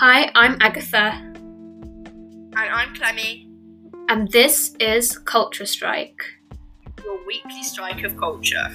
Hi, I'm Agatha, And I'm Clemmy, and this is Culture Strike. your weekly strike of culture.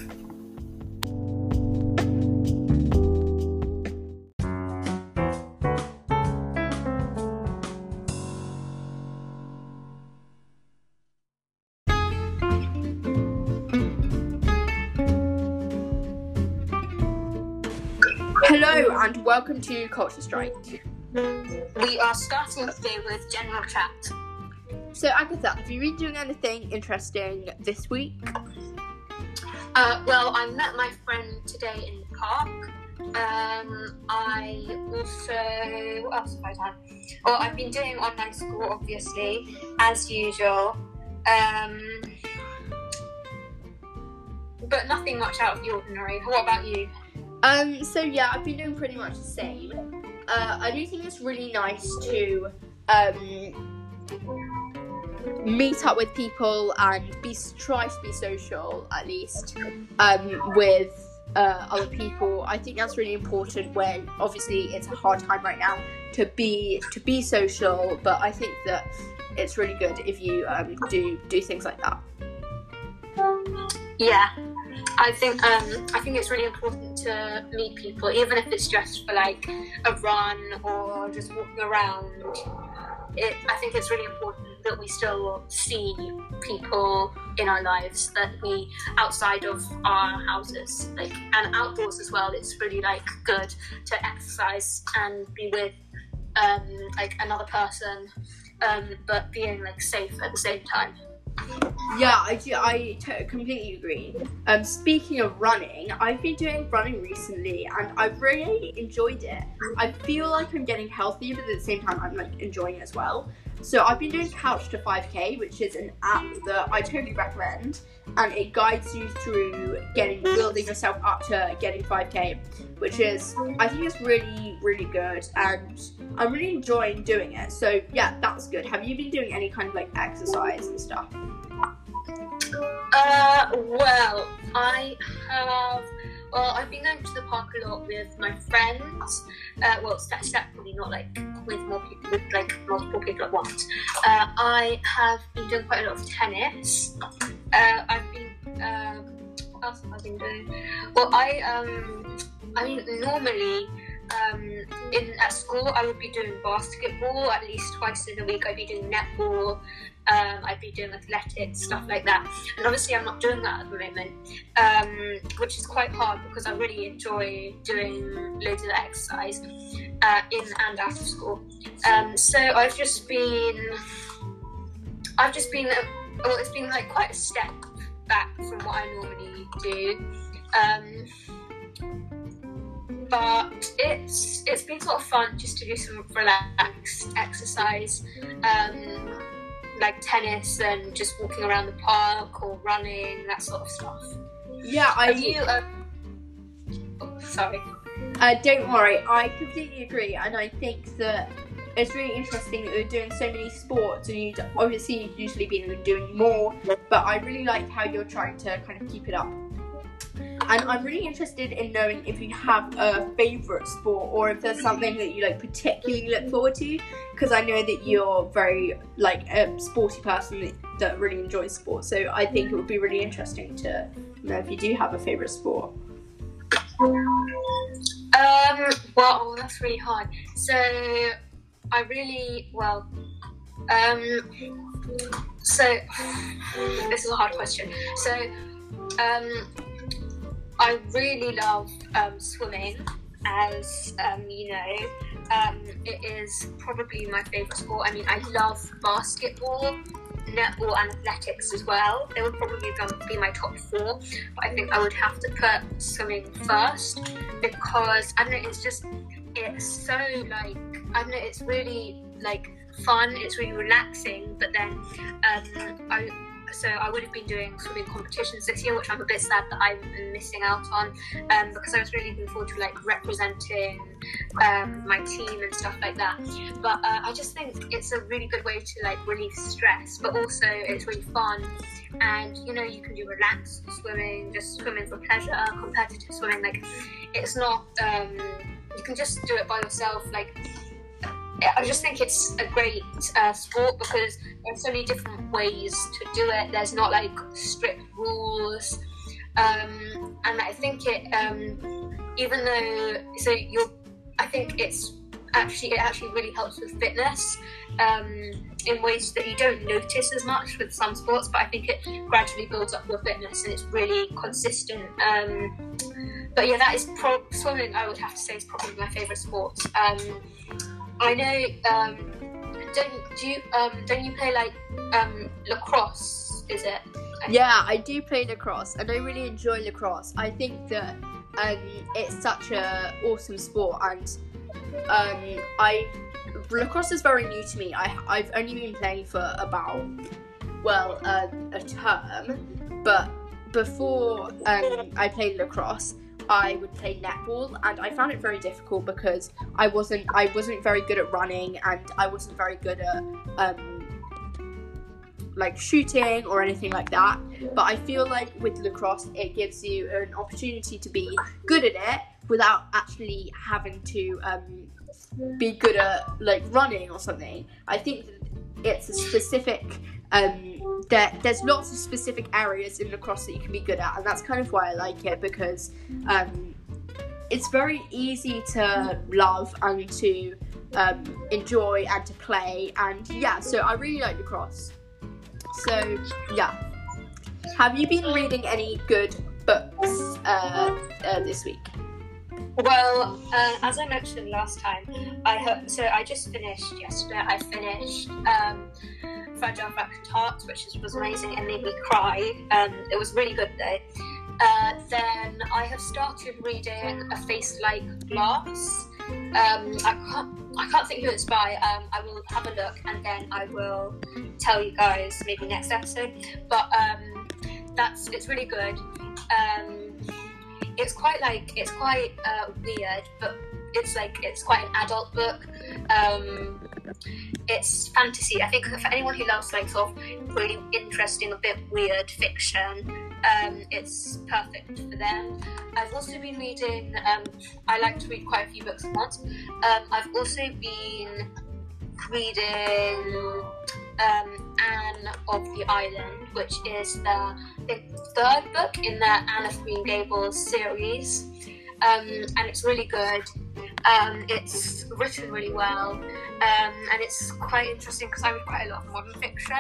Hello and welcome to Culture Strike. We are starting today with general chat. So, Agatha, have you been doing anything interesting this week? Uh, well, I met my friend today in the park. Um, I also what else have I done? Well, I've been doing online school, obviously, as usual. Um, but nothing much out of the ordinary. What about you? Um, so yeah, I've been doing pretty much the same. Uh, I do think it's really nice to um, meet up with people and be try to be social at least um, with uh, other people. I think that's really important when obviously it's a hard time right now to be to be social, but I think that it's really good if you um, do do things like that. Yeah, I think um, I think it's really important to meet people, even if it's just for like a run or just walking around. It, I think it's really important that we still see people in our lives that we outside of our houses, like and outdoors as well. It's really like good to exercise and be with um, like another person, um, but being like safe at the same time. Yeah, I do. I t- completely agree. Um, speaking of running, I've been doing running recently, and I've really enjoyed it. I feel like I'm getting healthy, but at the same time, I'm like enjoying it as well. So I've been doing Couch to 5K, which is an app that I totally recommend, and it guides you through getting building yourself up to getting 5K, which is I think it's really really good, and I'm really enjoying doing it. So yeah, that's good. Have you been doing any kind of like exercise and stuff? Uh, well, I have. Well, I've been going to the park a lot with my friends. Uh, well, se- separately, not like with more people, with like multiple people at once. Uh, I have been doing quite a lot of tennis. Uh, I've been. Um, what else have I been doing? Well, I um, I mean, normally. Um, in at school, I would be doing basketball at least twice in a week. I'd be doing netball, um, I'd be doing athletics, stuff like that. And obviously, I'm not doing that at the moment, um, which is quite hard because I really enjoy doing loads of exercise uh, in and out of school. Um, so I've just been, I've just been, well, it's been like quite a step back from what I normally do. Um, but it's it's been sort of fun just to do some relaxed exercise. Um, like tennis and just walking around the park or running, that sort of stuff. Yeah, I. Have you? Uh, oh, sorry. Uh, don't worry, I completely agree, and I think that it's really interesting that you're doing so many sports, and you obviously you've usually been doing more, but I really like how you're trying to kind of keep it up. And I'm really interested in knowing if you have a favourite sport or if there's something that you like particularly look forward to, because I know that you're very like a sporty person that, that really enjoys sport. So I think it would be really interesting to know if you do have a favourite sport. Um, well, that's really hard. So, I really, well, um, so, this is a hard question. So, um, I really love um, swimming, as um, you know. Um, it is probably my favourite sport. I mean, I love basketball, netball, and athletics as well. They would probably be my top four, but I think I would have to put swimming first because I don't know. It's just it's so like I don't know. It's really like fun. It's really relaxing. But then um, I so I would have been doing swimming competitions this year, which I'm a bit sad that I'm missing out on, um, because I was really looking forward to like representing um, my team and stuff like that. But uh, I just think it's a really good way to like relieve stress, but also it's really fun. And you know, you can do relaxed swimming, just swimming for pleasure, competitive swimming. Like, it's not. Um, you can just do it by yourself. Like, I just think it's a great uh, sport because there's so many different ways to do it. There's not like strict rules, um, and I think it um, even though so you're, I think it's actually it actually really helps with fitness um, in ways that you don't notice as much with some sports. But I think it gradually builds up your fitness and it's really consistent. Um, but yeah, that is pro- swimming. I would have to say is probably my favourite sport. I know. Um, don't do you um, don't you play like um, lacrosse? Is it? Yeah, I do play lacrosse, and I really enjoy lacrosse. I think that um, it's such a awesome sport, and um, I lacrosse is very new to me. I I've only been playing for about well uh, a term, but before um, I played lacrosse, I would play netball, and I found it very difficult because I wasn't I wasn't very good at running, and I wasn't very good at um, like shooting or anything like that. But I feel like with lacrosse, it gives you an opportunity to be good at it without actually having to um, be good at like running or something. I think it's a specific. Um, there, there's lots of specific areas in lacrosse that you can be good at, and that's kind of why I like it because um, it's very easy to love and to um, enjoy and to play. And yeah, so I really like lacrosse. So yeah, have you been reading any good books uh, uh, this week? Well, uh, as I mentioned last time, I heard, so I just finished yesterday. I finished um, Fragile Fractured Hearts, which was amazing and made me cry. Um, it was really good though. Uh, then I have started reading A Face Like Glass. Um, I can't I can't think who it's by. Um, I will have a look and then I will tell you guys maybe next episode. But um, that's it's really good. Um, it's quite like it's quite uh, weird, but it's like it's quite an adult book. Um, it's fantasy. I think for anyone who loves like sort of really interesting, a bit weird fiction, um, it's perfect for them. I've also been reading. Um, I like to read quite a few books at once. Um, I've also been reading um, Anne of the Island, which is the, the third book in the Anne of Green Gables series, um, and it's really good. Um, it's written really well, um, and it's quite interesting because I read quite a lot of modern fiction.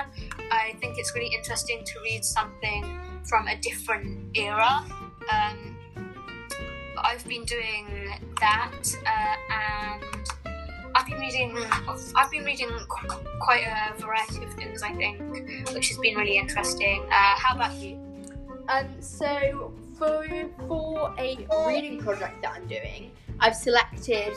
I think it's really interesting to read something from a different era. Um, I've been doing that, uh, and reading. I've been reading quite a variety of things. I think, which has been really interesting. Uh, how about you? Um, so for for a reading project that I'm doing, I've selected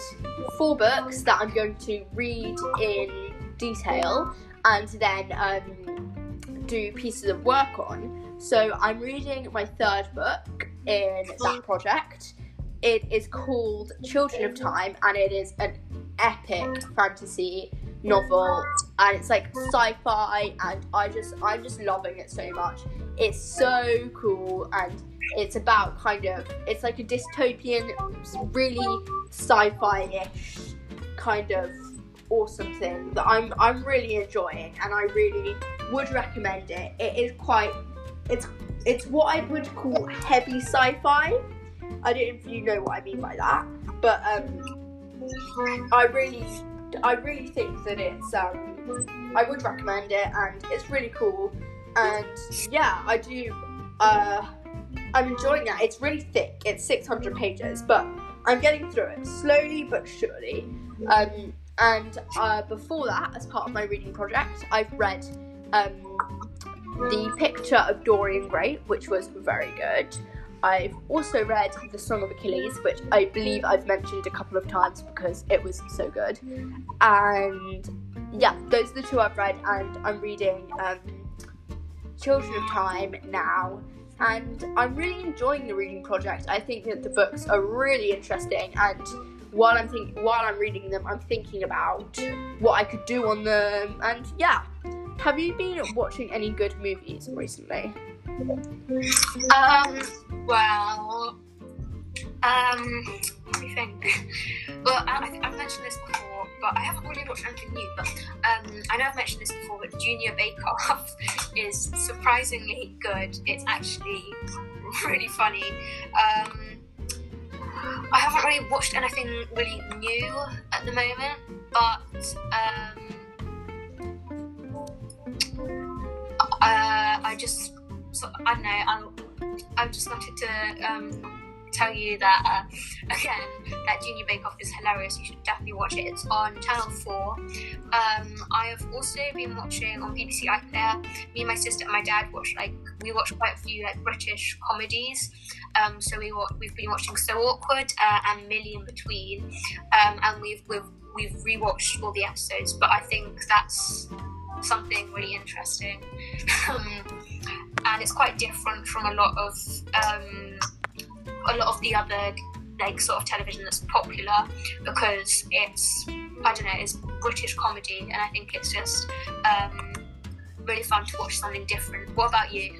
four books that I'm going to read in detail and then um, do pieces of work on. So I'm reading my third book in that project. It is called Children of Time, and it is an epic fantasy novel, and it's like sci-fi, and I just I'm just loving it so much. It's so cool, and it's about kind of it's like a dystopian, really sci-fi-ish kind of awesome thing that I'm I'm really enjoying, and I really would recommend it. It is quite it's it's what I would call heavy sci-fi. I don't know if you know what I mean by that, but um, I really I really think that it's um, I would recommend it, and it's really cool. And yeah, I do. Uh, I'm enjoying that. It's really thick. It's 600 pages, but I'm getting through it slowly but surely. Um, and uh, before that, as part of my reading project, I've read um, the picture of Dorian Gray, which was very good. I've also read The Song of Achilles, which I believe I've mentioned a couple of times because it was so good. And yeah, those are the two I've read, and I'm reading um, Children of Time now. And I'm really enjoying the reading project. I think that the books are really interesting, and while I'm think while I'm reading them, I'm thinking about what I could do on them. And yeah, have you been watching any good movies recently? Um, well, um, let me think. Well, I, I've mentioned this before, but I haven't really watched anything new. But um, I know I've mentioned this before, but Junior Bake Off is surprisingly good. It's actually really funny. Um, I haven't really watched anything really new at the moment, but um, uh, I just so, I don't know. I'm, I just wanted to um, tell you that uh, again that Junior Bake Off is hilarious. You should definitely watch it. It's on Channel Four. Um, I have also been watching on BBC iPlayer. Me and my sister and my dad watch like we watch quite a few like British comedies. Um, so we we've been watching So Awkward uh, and Millie Inbetween, um, and we've we've we've rewatched all the episodes. But I think that's something really interesting. Um, and it's quite different from a lot of um, a lot of the other like sort of television that's popular because it's I don't know it's British comedy and I think it's just um, really fun to watch something different. What about you?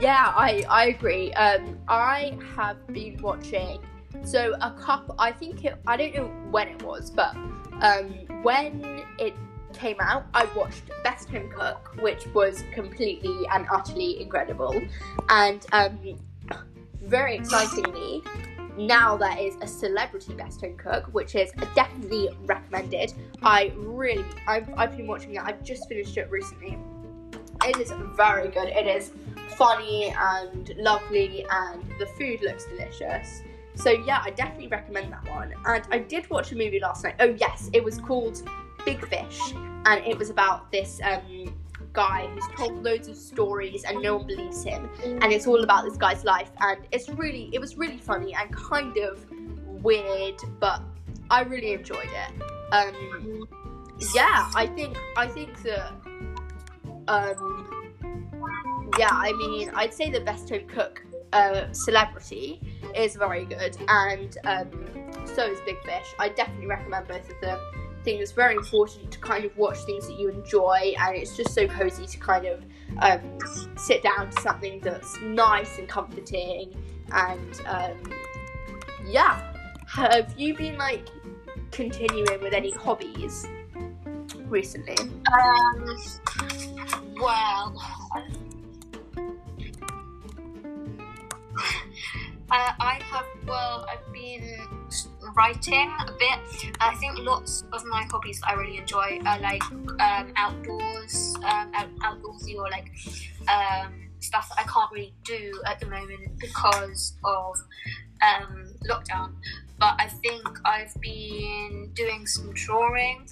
Yeah, I I agree. Um, I have been watching. So a couple. I think it. I don't know when it was, but um, when it came out, I watched Best Home Cook, which was completely and utterly incredible, and um, very excitingly, now there is a celebrity Best Home Cook, which is definitely recommended. I really, I've, I've been watching it. I've just finished it recently. It is very good. It is funny and lovely, and the food looks delicious. So yeah, I definitely recommend that one. And I did watch a movie last night. Oh yes, it was called Big Fish, and it was about this um, guy who's told loads of stories and no one believes him, and it's all about this guy's life. And it's really, it was really funny and kind of weird, but I really enjoyed it. Um, yeah, I think I think that. Um, yeah, I mean, I'd say the best home cook uh, celebrity is very good, and um, so is Big Fish. I definitely recommend both of them. I think it's very important to kind of watch things that you enjoy, and it's just so cozy to kind of um, sit down to something that's nice and comforting. And um, yeah, have you been like continuing with any hobbies recently? Um, well, uh, I have. Well, I've been writing a bit. I think lots of my hobbies I really enjoy are like um, outdoors, um, out, outdoorsy, or like um, stuff that I can't really do at the moment because of um, lockdown. But I think I've been doing some drawing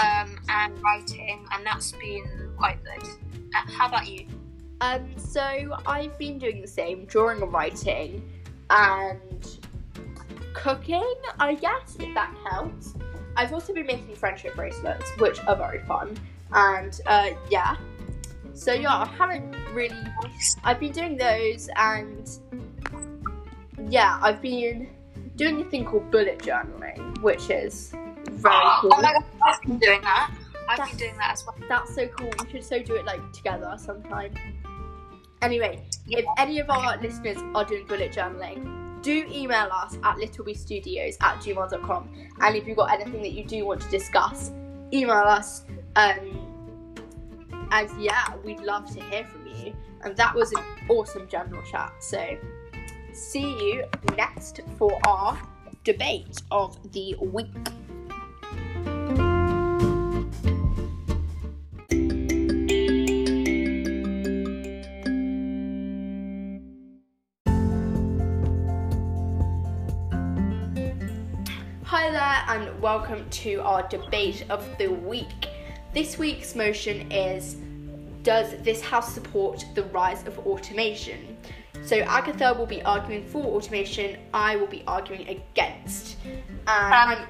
um, and writing, and that's been quite good. Uh, how about you? Um, so I've been doing the same, drawing and writing, and cooking, I guess, if that counts. I've also been making friendship bracelets, which are very fun, and uh, yeah. So yeah, I haven't really. I've been doing those, and yeah, I've been doing a thing called bullet journaling, which is very cool. Oh my god, I've been doing that. I've That's- been doing that as well. That's so cool. We should so do it like together sometime. Anyway, if any of our listeners are doing bullet journaling, do email us at littlebeestudios at gmail.com. And if you've got anything that you do want to discuss, email us. Um, and yeah, we'd love to hear from you. And that was an awesome general chat. So see you next for our debate of the week. Welcome to our debate of the week. This week's motion is Does this house support the rise of automation? So, Agatha will be arguing for automation, I will be arguing against. And Um,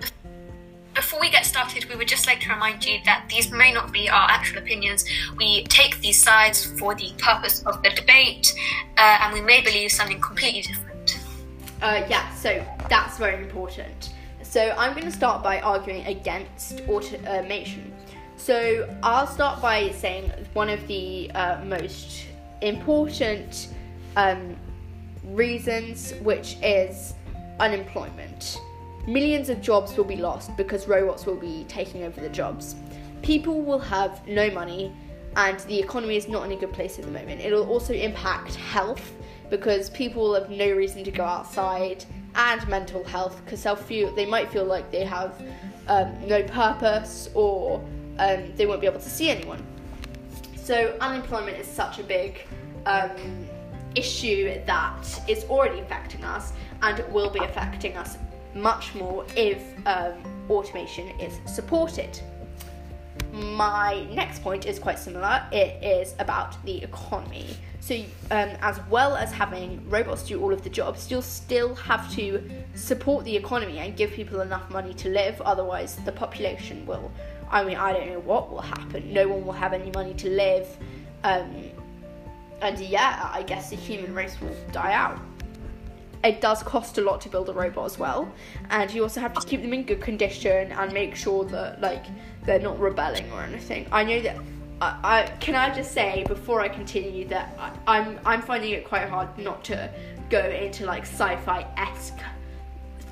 before we get started, we would just like to remind you that these may not be our actual opinions. We take these sides for the purpose of the debate, uh, and we may believe something completely different. Uh, yeah, so that's very important. So I'm going to start by arguing against automation. So I'll start by saying one of the uh, most important um, reasons, which is unemployment. millions of jobs will be lost because robots will be taking over the jobs. People will have no money, and the economy is not in a good place at the moment. It'll also impact health because people will have no reason to go outside, and mental health because they'll feel they might feel like they have um, no purpose or um, they won't be able to see anyone. So unemployment is such a big um, issue that is already affecting us and will be affecting us much more if um, automation is supported. My next point is quite similar. It is about the economy. So, um, as well as having robots do all of the jobs, you'll still have to support the economy and give people enough money to live. Otherwise, the population will. I mean, I don't know what will happen. No one will have any money to live. Um, and yeah, I guess the human race will die out. It does cost a lot to build a robot as well, and you also have to keep them in good condition and make sure that like they're not rebelling or anything. I know that. I, I can I just say before I continue that I, I'm I'm finding it quite hard not to go into like sci-fi esque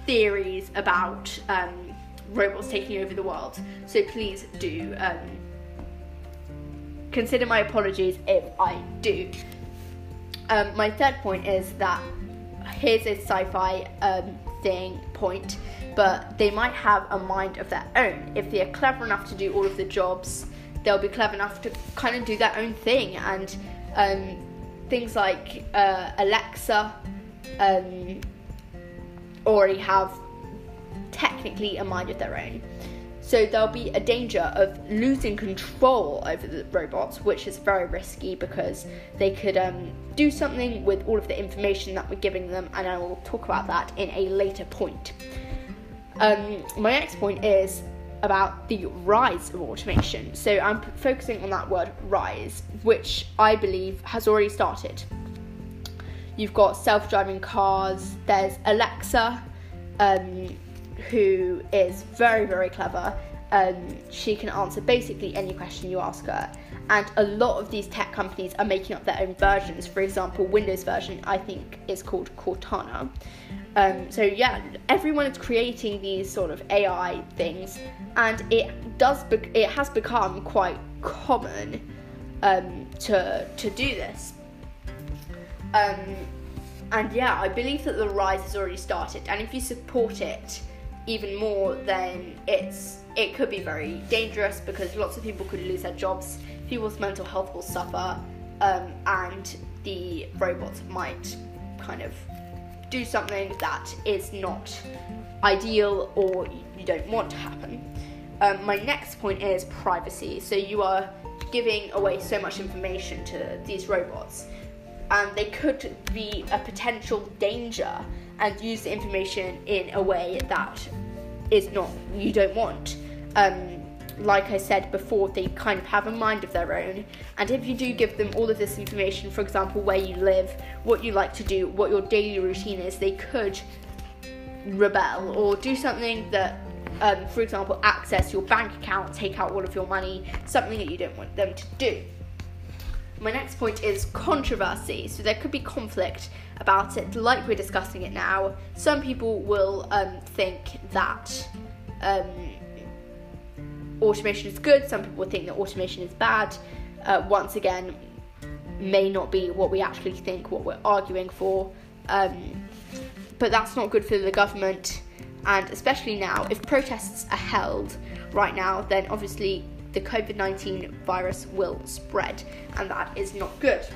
theories about um, robots taking over the world. So please do um, consider my apologies if I do. Um, my third point is that here's a sci-fi um, thing point, but they might have a mind of their own. If they are clever enough to do all of the jobs, they'll be clever enough to kind of do their own thing. And um, things like uh, Alexa um, already have technically a mind of their own. So there'll be a danger of losing control over the robots, which is very risky because they could um, do something with all of the information that we're giving them, and I will talk about that in a later point. Um, my next point is about the rise of automation. So I'm p- focusing on that word rise, which I believe has already started. You've got self driving cars, there's Alexa, um, who is very, very clever. Um, she can answer basically any question you ask her. And a lot of these tech companies are making up their own versions. For example, Windows version, I think, is called Cortana. Um, so yeah, everyone is creating these sort of AI things, and it does. Be- it has become quite common um, to to do this. Um, and yeah, I believe that the rise has already started, and if you support it even more, then it's it could be very dangerous because lots of people could lose their jobs, people's mental health will suffer, um, and the robots might kind of do something that is not ideal or you don't want to happen. Um, my next point is privacy. So you are giving away so much information to these robots, and they could be a potential danger and use the information in a way that is not you don't want. Um, like I said before, they kind of have a mind of their own. And if you do give them all of this information, for example, where you live, what you like to do, what your daily routine is, they could rebel or do something that, um, for example, access your bank account, take out all of your money, something that you don't want them to do. My next point is controversy. So there could be conflict about it, like we're discussing it now. Some people will um, think that um, automation is good, some people think that automation is bad. Uh, once again, may not be what we actually think, what we're arguing for. Um, but that's not good for the government, and especially now, if protests are held right now, then obviously the COVID 19 virus will spread, and that is not good.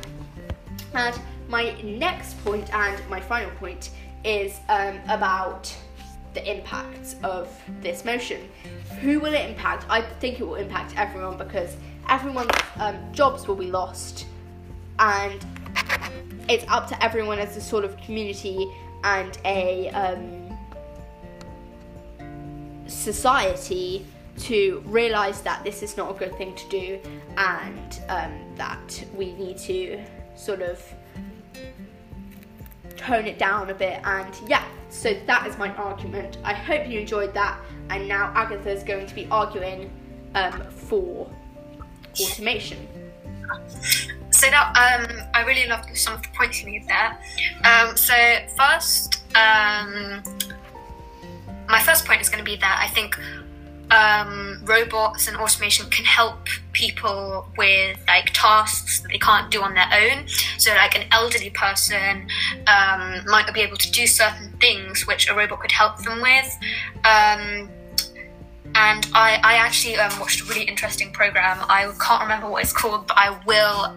And my next point and my final point is um, about the impacts of this motion. Who will it impact? I think it will impact everyone because everyone's um, jobs will be lost, and it's up to everyone as a sort of community and a um, society to realize that this is not a good thing to do and um, that we need to sort of tone it down a bit and yeah so that is my argument i hope you enjoyed that and now agatha is going to be arguing um, for automation So that um, I really loved some of the points you made there. Um, so first, um, my first point is going to be that I think um, robots and automation can help people with like tasks that they can't do on their own. So, like an elderly person um, might not be able to do certain things which a robot could help them with. Um, and I, I actually um, watched a really interesting program. I can't remember what it's called, but I will.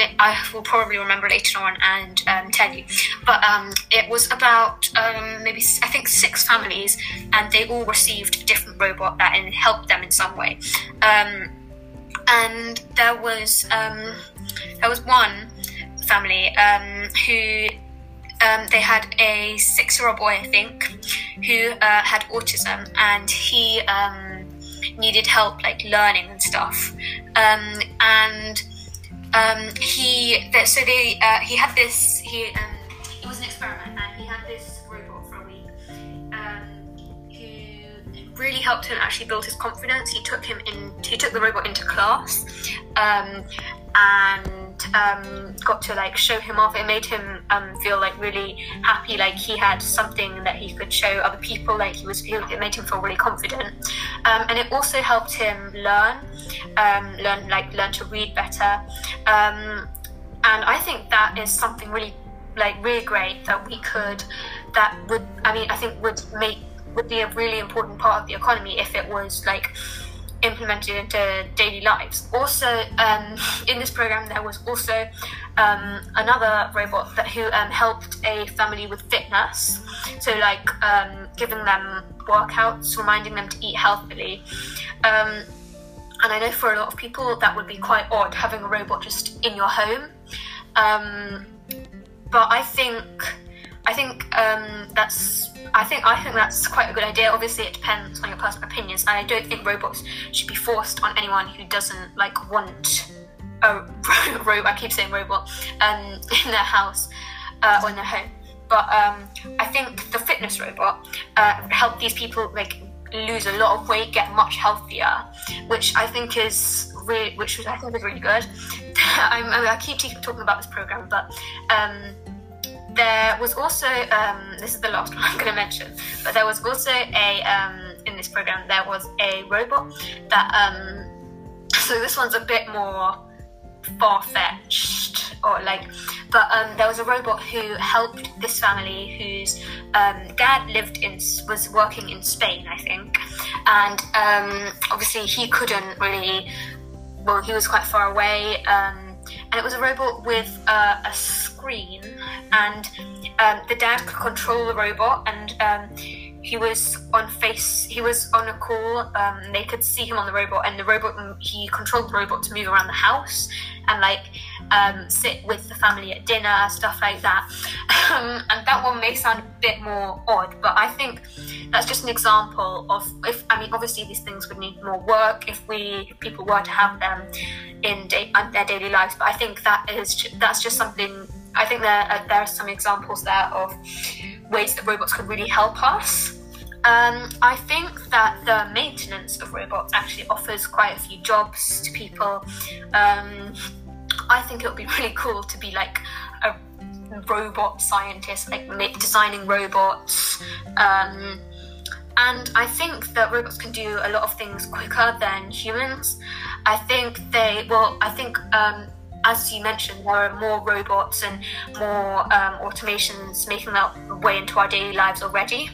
Um, I will probably remember later on and um, tell you. But um, it was about um, maybe I think six families, and they all received a different robot that and helped them in some way. Um, and there was um, there was one family um, who they had a six-year-old boy, I think, who uh, had autism, and he needed help like learning and stuff, and um, he so they uh, he had this he um, it was an experiment and he had this robot for a week um, who really helped him actually build his confidence. He took him in he took the robot into class um, and um, got to like show him off. It made him um, feel like really happy, like he had something that he could show other people. Like he was, it made him feel really confident, um, and it also helped him learn, um, learn like learn to read better. Um, and I think that is something really like really great that we could that would I mean I think would make would be a really important part of the economy if it was like implemented into daily lives. Also, um, in this program, there was also um, another robot that who um, helped a family with fitness. So, like um, giving them workouts, reminding them to eat healthily. Um, and I know for a lot of people that would be quite odd having a robot just in your home. Um, but I think I think that's I think I think that's quite a good idea. Obviously, it depends on your personal opinions, and I don't think robots should be forced on anyone who doesn't like want a robot. I keep saying robot um, in their house uh, or in their home. But um, I think the fitness robot uh, helped these people like lose a lot of weight, get much healthier, which I think is really, which I think is really good. I, I keep talking about this program, but. Um, there was also um, this is the last one I'm going to mention, but there was also a um, in this program there was a robot that um, so this one's a bit more far fetched or like, but um, there was a robot who helped this family whose um, dad lived in was working in Spain, I think, and um, obviously he couldn't really. Well, he was quite far away and it was a robot with uh, a screen, and um, the dad could control the robot, and um, he was on face. He was on a call. Um, they could see him on the robot, and the robot he controlled the robot to move around the house and like um, sit with the family at dinner, stuff like that. Um, and that one may sound a bit more odd, but I think that's just an example of if I mean obviously these things would need more work if we if people were to have them in day, their daily lives. But I think that is that's just something. I think there uh, there are some examples there of ways that robots could really help us. Um, I think that the maintenance of robots actually offers quite a few jobs to people. Um, I think it would be really cool to be like a robot scientist, like designing robots. Um, and I think that robots can do a lot of things quicker than humans. I think they, well, I think um, as you mentioned, there are more robots and more um, automations making their way into our daily lives already.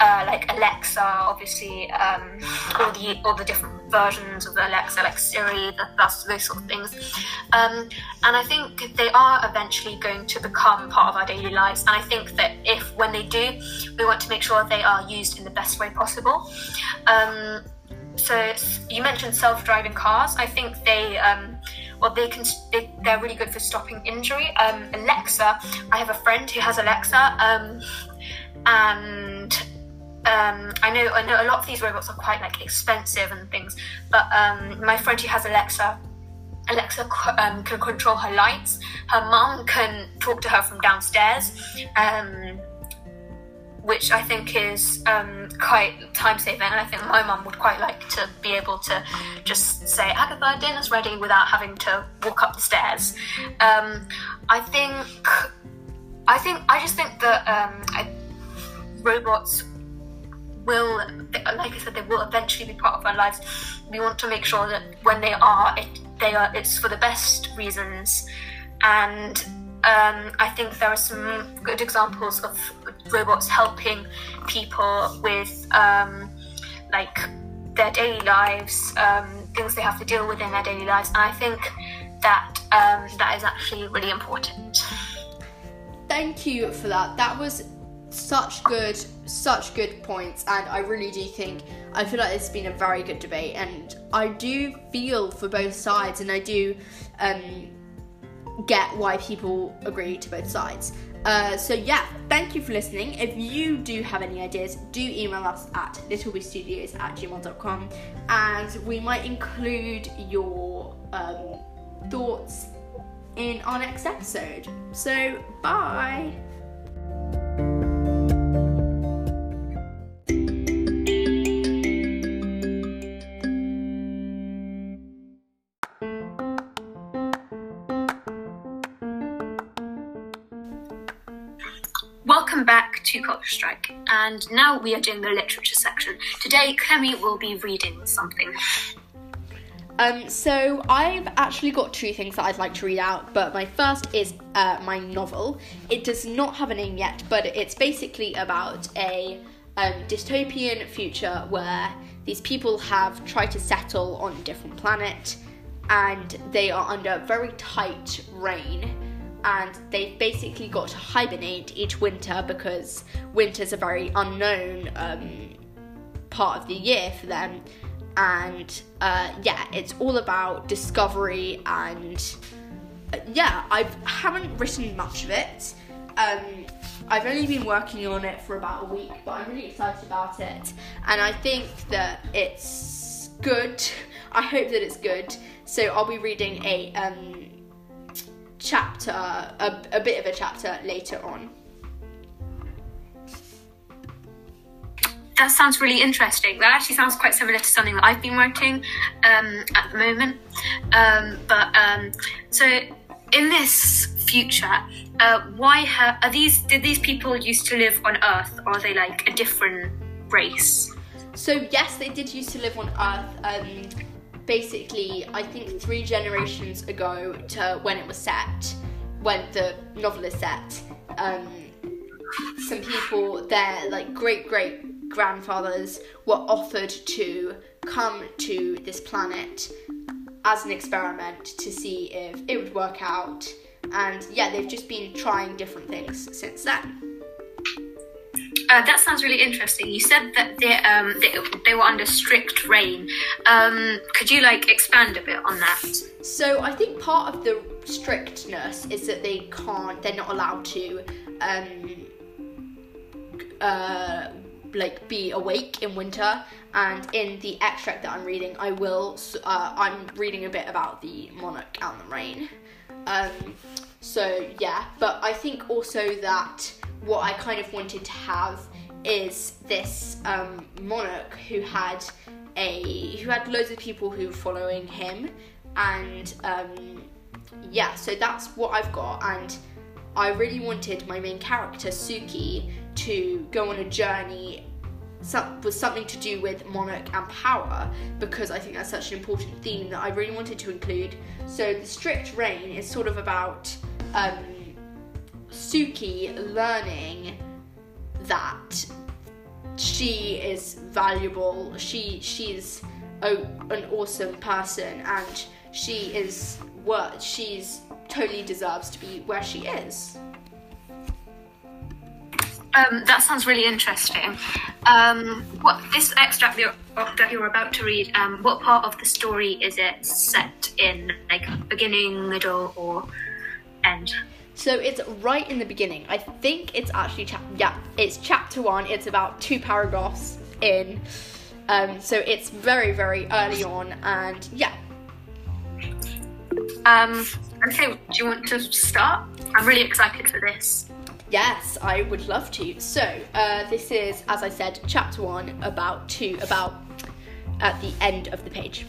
Uh, like Alexa, obviously, um, all the all the different versions of Alexa, like Siri, that's those sort of things. Um, and I think they are eventually going to become part of our daily lives. And I think that if when they do, we want to make sure they are used in the best way possible. Um, so you mentioned self-driving cars. I think they um, well, they can they, are really good for stopping injury. Um, Alexa, I have a friend who has Alexa, um, and um, I know I know a lot of these robots are quite like expensive and things, but um, my friend who has Alexa. Alexa um, can control her lights. Her mum can talk to her from downstairs. Which I think is um, quite time saving. And I think my mum would quite like to be able to just say, Agatha, dinner's ready without having to walk up the stairs. Um, I think, I think, I just think that um, I, robots will, like I said, they will eventually be part of our lives. We want to make sure that when they are, it, they are, it's for the best reasons. And um, I think there are some good examples of robots helping people with um, like their daily lives, um, things they have to deal with in their daily lives. And I think that um, that is actually really important. Thank you for that. That was such good, such good points, and I really do think I feel like it's been a very good debate, and I do feel for both sides, and I do um, get why people agree to both sides. Uh, so yeah, thank you for listening. If you do have any ideas, do email us at littlebeestudios at gmail.com and we might include your um, thoughts in our next episode. So bye. Welcome back to Culture Strike, and now we are doing the literature section. Today, Clemmy will be reading something. Um, so I've actually got two things that I'd like to read out, but my first is uh, my novel. It does not have a name yet, but it's basically about a um, dystopian future where these people have tried to settle on a different planet, and they are under very tight reign. And they've basically got to hibernate each winter because winter's a very unknown um, part of the year for them and uh, yeah, it's all about discovery and uh, yeah, I haven't written much of it. Um, I've only been working on it for about a week, but I'm really excited about it, and I think that it's good. I hope that it's good. So I'll be reading a um, chapter, a, a bit of a chapter later on. that sounds really interesting. That actually sounds quite similar to something that I've been writing um, at the moment. Um, but um, so in this future, uh, why ha- are these? Did these people used to live on Earth, or are they like a different race? So yes, they did used to live on Earth. Um, basically, I think three generations ago to when it was set, when the novel is set. Um, some people, their like great great grandfathers were offered to come to this planet as an experiment to see if it would work out. And yeah, they've just been trying different things since then. Uh, that sounds really interesting. You said that they, um, they, they were under strict reign. Um, could you like expand a bit on that? So I think part of the strictness is that they can't, they're not allowed to um, uh, like be awake in winter and in the extract that i'm reading i will uh, i'm reading a bit about the monarch and the reign. um, so yeah but i think also that what i kind of wanted to have is this um, monarch who had a who had loads of people who were following him and um, yeah so that's what i've got and i really wanted my main character suki to go on a journey with something to do with monarch and power because I think that's such an important theme that I really wanted to include. So the strict reign is sort of about um, Suki learning that she is valuable. She she's a, an awesome person and she is what she's totally deserves to be where she is. Um, that sounds really interesting. Um, what this extract that you're, that you're about to read? Um, what part of the story is it set in? Like beginning, middle, or end? So it's right in the beginning. I think it's actually chap- yeah, it's chapter one. It's about two paragraphs in. Um, so it's very very early on, and yeah. Um, okay, do you want to start? I'm really excited for this. Yes, I would love to. So, uh, this is, as I said, chapter one, about two, about at the end of the page.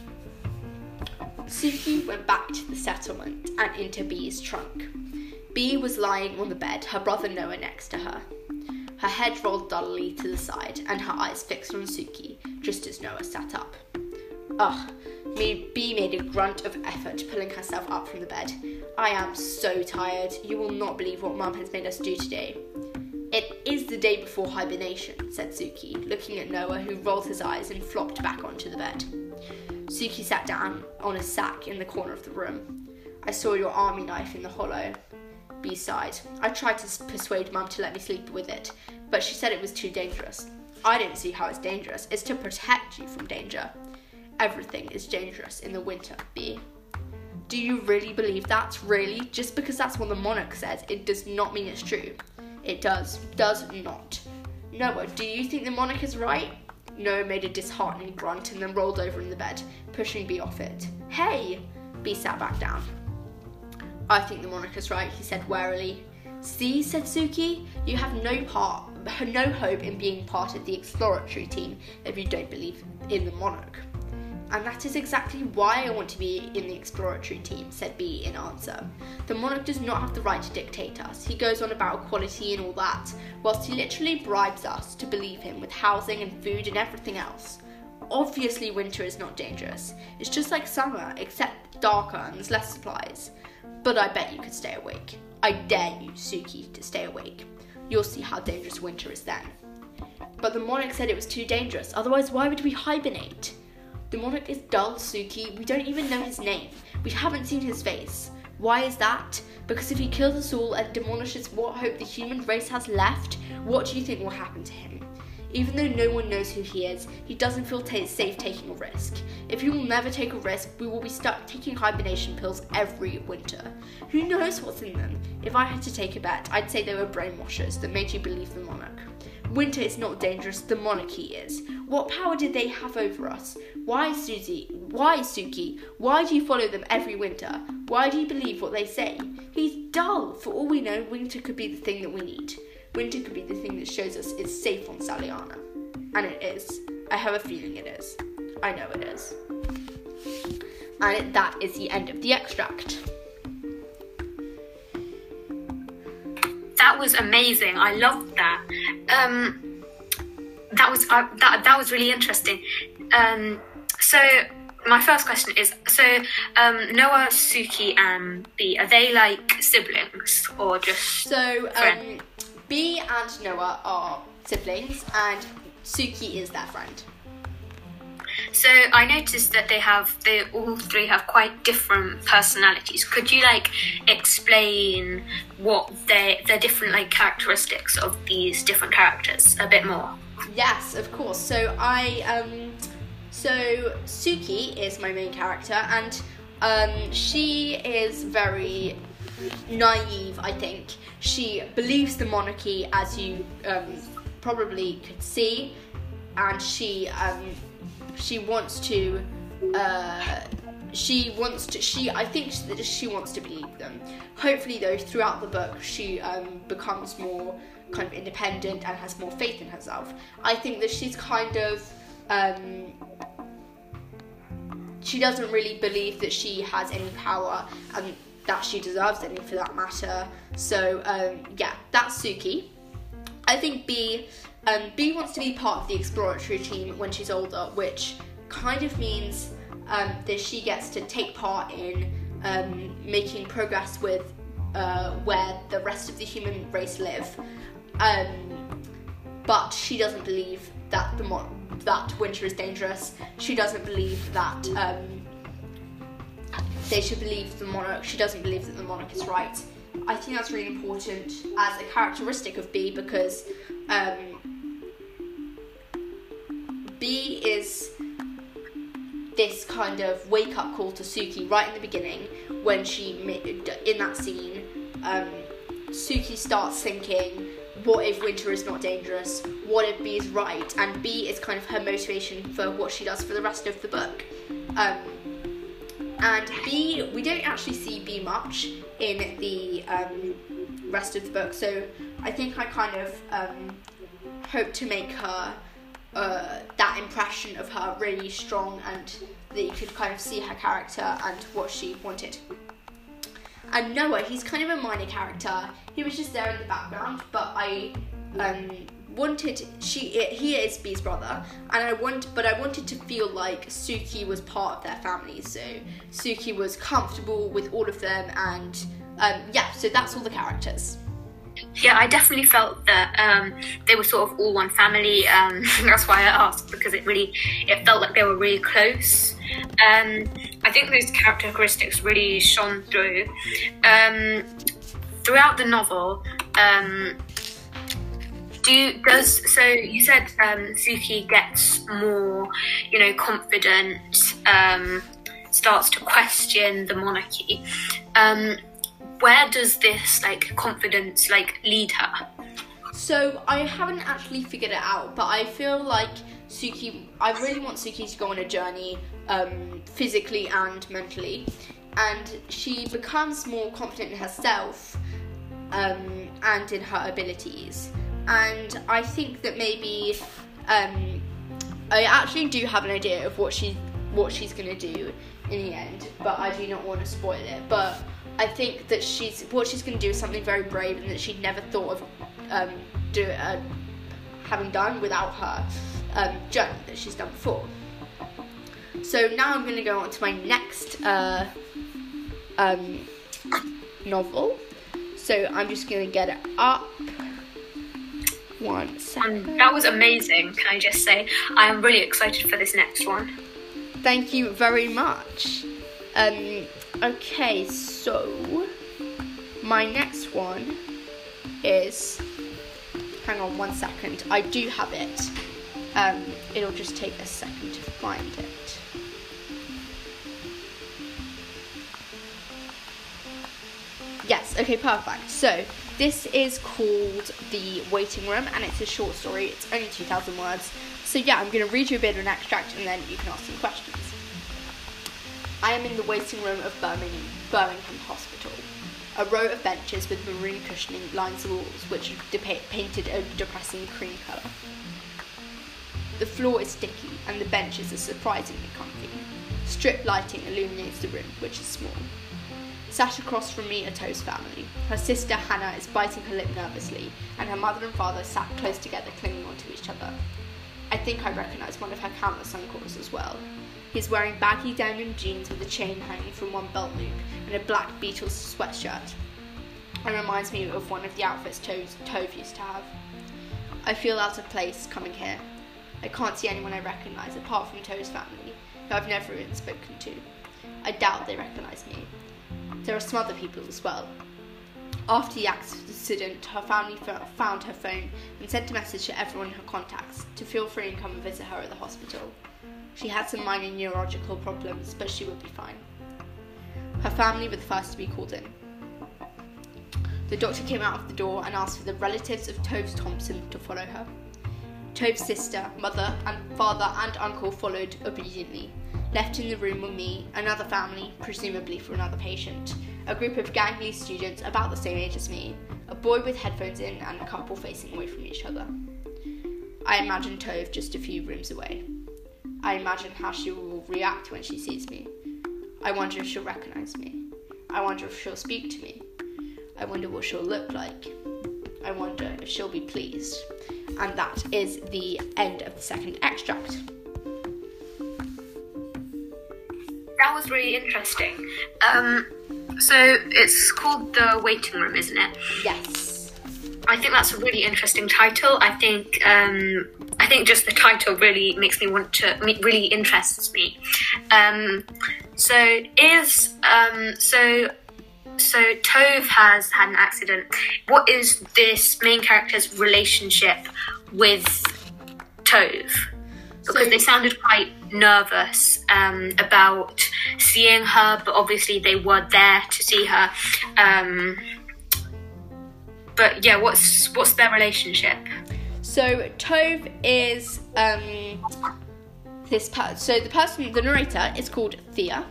Suki went back to the settlement and into Bee's trunk. Bee was lying on the bed, her brother Noah next to her. Her head rolled dully to the side, and her eyes fixed on Suki, just as Noah sat up. Ugh. Bee made a grunt of effort, pulling herself up from the bed. I am so tired. You will not believe what Mum has made us do today. It is the day before hibernation, said Suki, looking at Noah, who rolled his eyes and flopped back onto the bed. Suki sat down on a sack in the corner of the room. I saw your army knife in the hollow. Sighed. I tried to persuade Mum to let me sleep with it, but she said it was too dangerous. I didn't see how it's dangerous. It's to protect you from danger. Everything is dangerous in the winter, Bee. Do you really believe that? Really? Just because that's what the monarch says, it does not mean it's true. It does. Does not. Noah, do you think the monarch is right? Noah made a disheartening grunt and then rolled over in the bed, pushing Bee off it. Hey! Bee sat back down. I think the monarch is right, he said warily. See, said Suki, you have no part, no hope in being part of the exploratory team if you don't believe in the monarch. And that is exactly why I want to be in the exploratory team, said Bee in answer. The monarch does not have the right to dictate us. He goes on about equality and all that, whilst he literally bribes us to believe him with housing and food and everything else. Obviously, winter is not dangerous. It's just like summer, except darker and there's less supplies. But I bet you could stay awake. I dare you, Suki, to stay awake. You'll see how dangerous winter is then. But the monarch said it was too dangerous, otherwise, why would we hibernate? The monarch is dull, Suki. We don't even know his name. We haven't seen his face. Why is that? Because if he kills us all and demolishes what hope the human race has left, what do you think will happen to him? Even though no one knows who he is, he doesn't feel t- safe taking a risk. If he will never take a risk, we will be stuck taking hibernation pills every winter. Who knows what's in them? If I had to take a bet, I'd say they were brainwashers that made you believe the monarch. Winter is not dangerous, the monarchy is. What power did they have over us? Why, Susie? Why, Suki? Why do you follow them every winter? Why do you believe what they say? He's dull. For all we know, winter could be the thing that we need. Winter could be the thing that shows us it's safe on Saliana. And it is. I have a feeling it is. I know it is. And that is the end of the extract. That was amazing. I loved that. Um, that was uh, that that was really interesting. Um, so my first question is: so um, Noah, Suki, and Bee are they like siblings or just? So, Bee and Noah are siblings, and Suki is their friend. So I noticed that they have they all three have quite different personalities. Could you like explain what they the different like characteristics of these different characters a bit more? Yes, of course. So I um so Suki is my main character and um she is very naive, I think. She believes the monarchy as you um probably could see and she um she wants to uh she wants to she i think she wants to believe them hopefully though throughout the book she um, becomes more kind of independent and has more faith in herself i think that she's kind of um, she doesn't really believe that she has any power and that she deserves any for that matter so um, yeah that's suki I think Bee, um, Bee wants to be part of the exploratory team when she's older, which kind of means um, that she gets to take part in um, making progress with uh, where the rest of the human race live. Um, but she doesn't believe that the mo- that winter is dangerous. She doesn't believe that um, they should believe the monarch. She doesn't believe that the monarch is right. I think that's really important as a characteristic of Bee because um, Bee is this kind of wake up call to Suki right in the beginning when she in that scene. Um, Suki starts thinking, "What if winter is not dangerous? What if Bee is right?" And Bee is kind of her motivation for what she does for the rest of the book. Um, and Bee, we don't actually see Bee much in the um, rest of the book, so I think I kind of um, hope to make her uh, that impression of her really strong and that you could kind of see her character and what she wanted. And Noah, he's kind of a minor character. He was just there in the background, but I um, wanted she he is Bee's brother, and I want but I wanted to feel like Suki was part of their family. So Suki was comfortable with all of them, and um, yeah. So that's all the characters. Yeah, I definitely felt that um, they were sort of all one family. Um, that's why I asked because it really it felt like they were really close. Um, I think those characteristics really shone through um, throughout the novel. Um, do does so? You said um, Suki gets more, you know, confident. starts to question the monarchy where does this like confidence like lead her? So I haven't actually figured it out, but I feel like Suki. I really want Suki to go on a journey, um, physically and mentally, and she becomes more confident in herself um, and in her abilities. And I think that maybe um, I actually do have an idea of what she what she's gonna do in the end, but I do not want to spoil it. But I think that she's what she's going to do is something very brave and that she'd never thought of um, do, uh, having done without her um, journey that she's done before. So now I'm going to go on to my next uh, um, novel. So I'm just going to get it up. One second. Um, that was amazing. Can I just say I am really excited for this next one. Thank you very much. Um, Okay, so my next one is. Hang on one second. I do have it. Um, it'll just take a second to find it. Yes, okay, perfect. So, this is called The Waiting Room and it's a short story. It's only 2,000 words. So, yeah, I'm going to read you a bit of an extract and then you can ask some questions. I am in the waiting room of Birmingham, Birmingham Hospital. A row of benches with maroon cushioning lines the walls, which are painted a depressing cream colour. The floor is sticky, and the benches are surprisingly comfy. Strip lighting illuminates the room, which is small. Sat across from me are Tove's family. Her sister Hannah is biting her lip nervously, and her mother and father sat close together, clinging onto each other. I think I recognise one of her countless uncles as well. He's wearing baggy denim jeans with a chain hanging from one belt loop and a black Beatles sweatshirt. It reminds me of one of the outfits Tove, Tove used to have. I feel out of place coming here. I can't see anyone I recognise apart from Tove's family, who I've never even spoken to. I doubt they recognise me. There are some other people as well. After the accident, her family found her phone and sent a message to everyone in her contacts to feel free and come and visit her at the hospital. She had some minor neurological problems, but she would be fine. Her family were the first to be called in. The doctor came out of the door and asked for the relatives of Toves Thompson to follow her. Tove's sister, mother, and father and uncle followed obediently. Left in the room were me, another family, presumably for another patient, a group of gangly students about the same age as me, a boy with headphones in, and a couple facing away from each other. I imagine Tove just a few rooms away. I imagine how she will react when she sees me. I wonder if she'll recognize me. I wonder if she'll speak to me. I wonder what she'll look like. I wonder if she'll be pleased. And that is the end of the second extract. That was really interesting. Um, so it's called The Waiting Room, isn't it? Yes. I think that's a really interesting title. I think um, I think just the title really makes me want to, really interests me. Um, so is um, so so Tove has had an accident. What is this main character's relationship with Tove? Because so, they sounded quite nervous um, about seeing her, but obviously they were there to see her. Um, but yeah, what's what's their relationship? So Tove is um, this part. So the person, the narrator, is called Thea,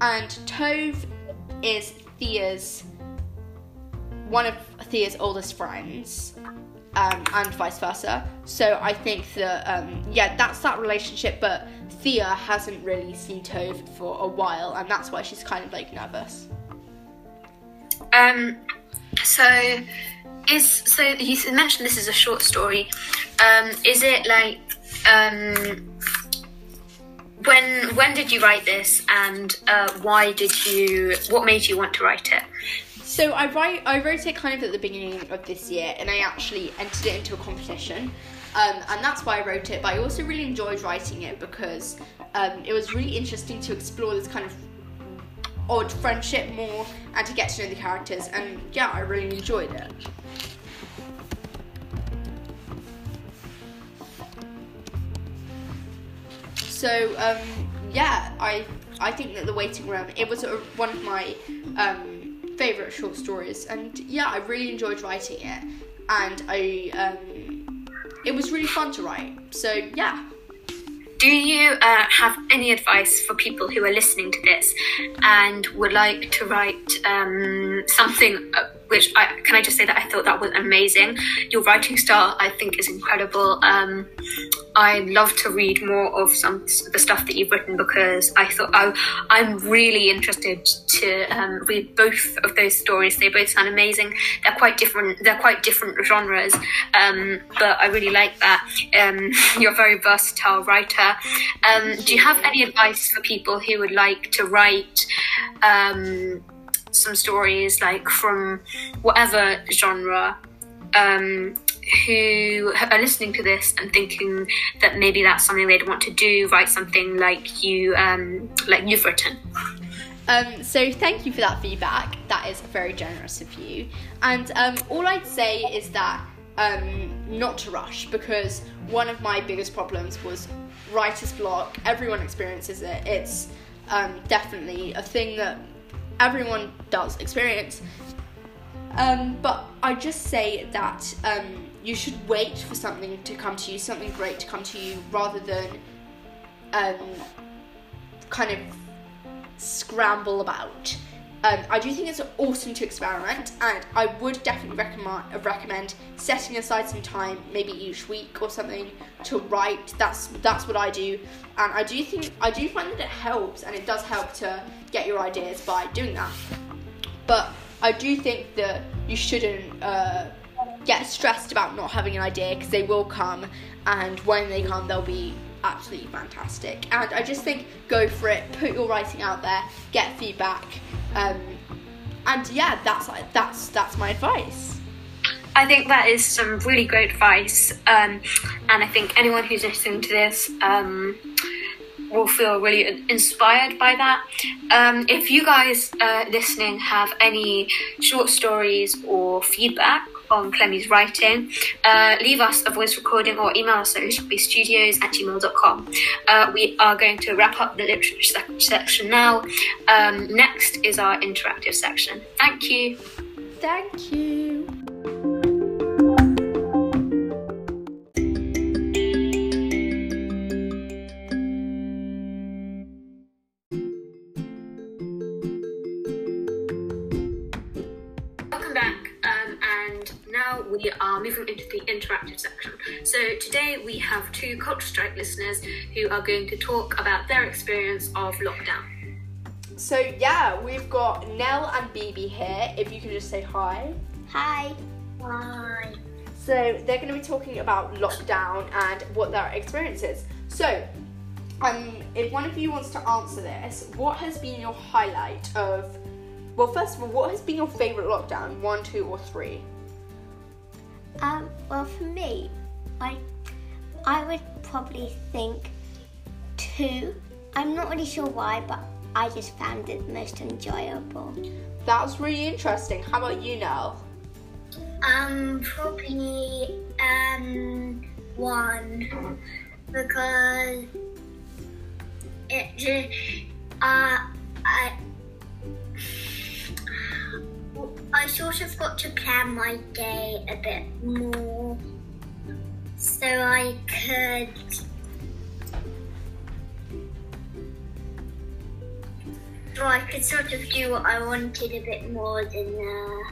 and Tove is Thea's one of Thea's oldest friends, um, and vice versa. So I think that um, yeah, that's that relationship. But Thea hasn't really seen Tove for a while, and that's why she's kind of like nervous. Um, so is so you mentioned this is a short story. Um, is it like um, when when did you write this and uh, why did you what made you want to write it? So I write I wrote it kind of at the beginning of this year, and I actually entered it into a competition, um, and that's why I wrote it. But I also really enjoyed writing it because um, it was really interesting to explore this kind of odd friendship more and to get to know the characters. And yeah, I really enjoyed it. So um, yeah, I I think that the waiting room it was a, one of my um, favorite short stories, and yeah, I really enjoyed writing it, and I um, it was really fun to write. So yeah. Do you uh, have any advice for people who are listening to this and would like to write um, something? Uh, which I can I just say that I thought that was amazing. Your writing style, I think, is incredible. Um, I love to read more of some the stuff that you've written because I thought I, I'm really interested to um, read both of those stories. They both sound amazing. They're quite different. They're quite different genres, um, but I really like that. Um, you're a very versatile writer. Um, do you have any advice for people who would like to write? Some stories like from whatever genre um, who are listening to this and thinking that maybe that's something they'd want to do, write something like you, um, like you've written. Um, so thank you for that feedback. That is very generous of you. And um, all I'd say is that um, not to rush because one of my biggest problems was writer's block. Everyone experiences it. It's um, definitely a thing that everyone does experience. Um, but I just say that um, you should wait for something to come to you, something great to come to you, rather than um, kind of scramble about. Um, I do think it's awesome to experiment, and I would definitely recommend recommend setting aside some time, maybe each week or something, to write. That's that's what I do, and I do think I do find that it helps, and it does help to get your ideas by doing that. But I do think that you shouldn't uh, get stressed about not having an idea because they will come, and when they come, they'll be absolutely fantastic. And I just think go for it, put your writing out there, get feedback, um, and yeah, that's that's that's my advice. I think that is some really great advice, um, and I think anyone who's listening to this. Um, will feel really inspired by that. Um, if you guys uh, listening have any short stories or feedback on Clemmie's writing, uh, leave us a voice recording or email us at littlebeestudios at gmail.com. Uh, we are going to wrap up the literature section now. Um, next is our interactive section. Thank you. Thank you. We have two Culture Strike listeners who are going to talk about their experience of lockdown. So yeah, we've got Nell and BB here. If you can just say hi. Hi. Hi. So they're going to be talking about lockdown and what their experience is. So, um, if one of you wants to answer this, what has been your highlight of? Well, first of all, what has been your favourite lockdown? One, two, or three? Um, well, for me, I, I would probably think two. I'm not really sure why, but I just found it most enjoyable. That's really interesting. How about you, Nell? Um, probably um one because it just uh I I sort of got to plan my day a bit more so I could so I could sort of do what I wanted a bit more than uh,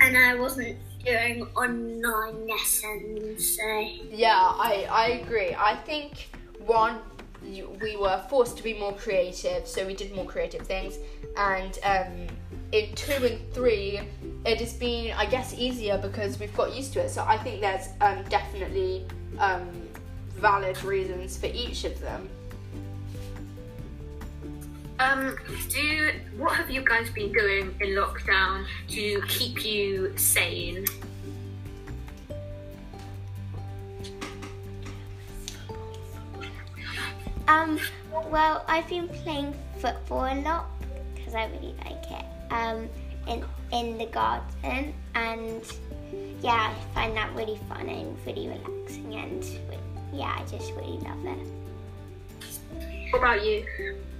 and I wasn't doing online lessons so Yeah, I, I agree. I think one, we were forced to be more creative, so we did more creative things, and um, in two and three, it has been, I guess, easier because we've got used to it. So I think there's um, definitely um, valid reasons for each of them. Um, do what have you guys been doing in lockdown to keep you sane? Um, well, I've been playing football a lot because I really like it. Um, in in the garden, and yeah, I find that really fun and really relaxing, and yeah, I just really love it. What about you?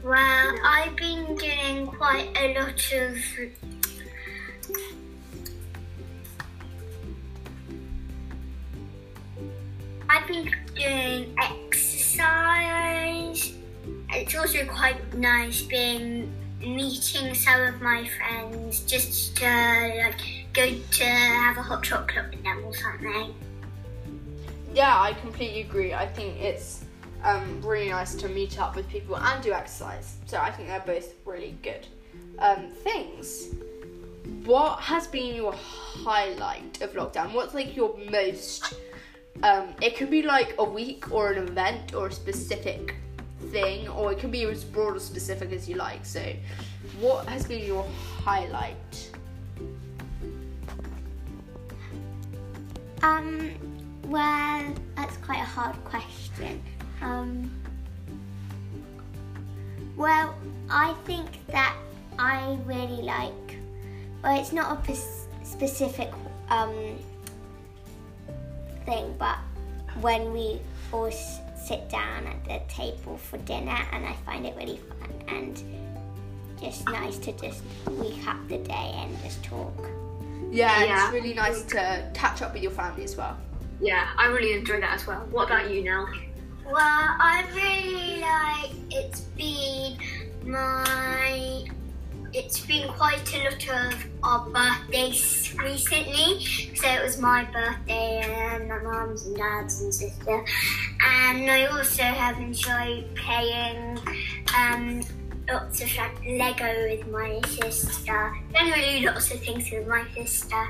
Well, I've been doing quite a lot of I've been doing exercise. It's also quite nice being meeting some of my friends just to like go to have a hot chocolate with them or something. Yeah, I completely agree. I think it's um, really nice to meet up with people and do exercise. So I think they're both really good um, things. What has been your highlight of lockdown? What's like your most? Um, it could be like a week or an event or a specific thing, or it can be as broad or specific as you like. So, what has been your highlight? Um, well, that's quite a hard question. Um, well, I think that I really like. Well, it's not a specific um, thing, but when we all sit down at the table for dinner, and I find it really fun and just nice to just recap the day and just talk. Yeah, Yeah. it's really nice to catch up with your family as well. Yeah, I really enjoy that as well. What about you, Nell? Well, I really like it's been my it's been quite a lot of our birthdays recently. So it was my birthday and my mum's and dad's and sister. And I also have enjoyed playing um, lots of like Lego with my sister. Generally lots of things with my sister.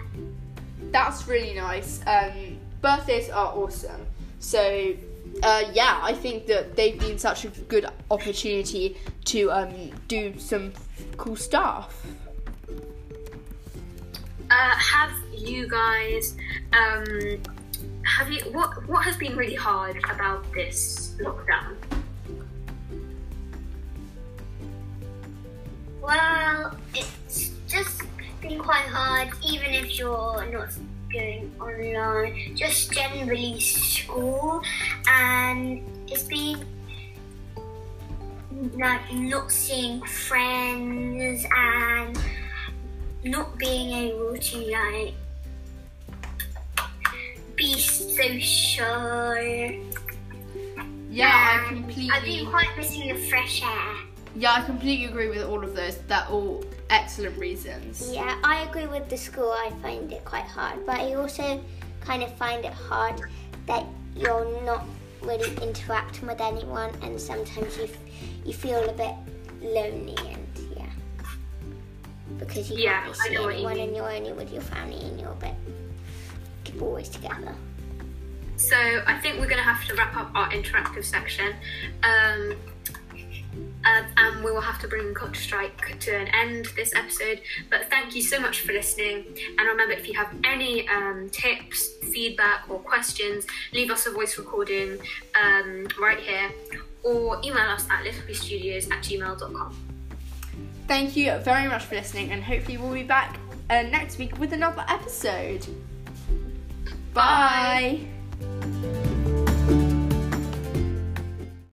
That's really nice. Um, birthdays are awesome. So, uh, yeah, I think that they've been such a good opportunity to um, do some cool stuff. Uh, have you guys um, have you what what has been really hard about this lockdown? Well, it's just been quite hard, even if you're not going online. Just generally school, and it's been like not seeing friends and not being able to like be social. Yeah, I completely. I've been quite missing the fresh air. Yeah, I completely agree with all of those. They're all excellent reasons. Yeah, I agree with the school. I find it quite hard, but I also kind of find it hard that you're not really interacting with anyone, and sometimes you f- you feel a bit lonely and yeah, because you Yeah, can't see you anyone, mean. and you're only with your family, and you're a bit always together. So I think we're going to have to wrap up our interactive section. Um, uh, and we will have to bring Culture Strike to an end this episode. But thank you so much for listening. And remember, if you have any um, tips, feedback, or questions, leave us a voice recording um, right here or email us at littlebeestudios at gmail.com. Thank you very much for listening, and hopefully, we'll be back uh, next week with another episode. Bye.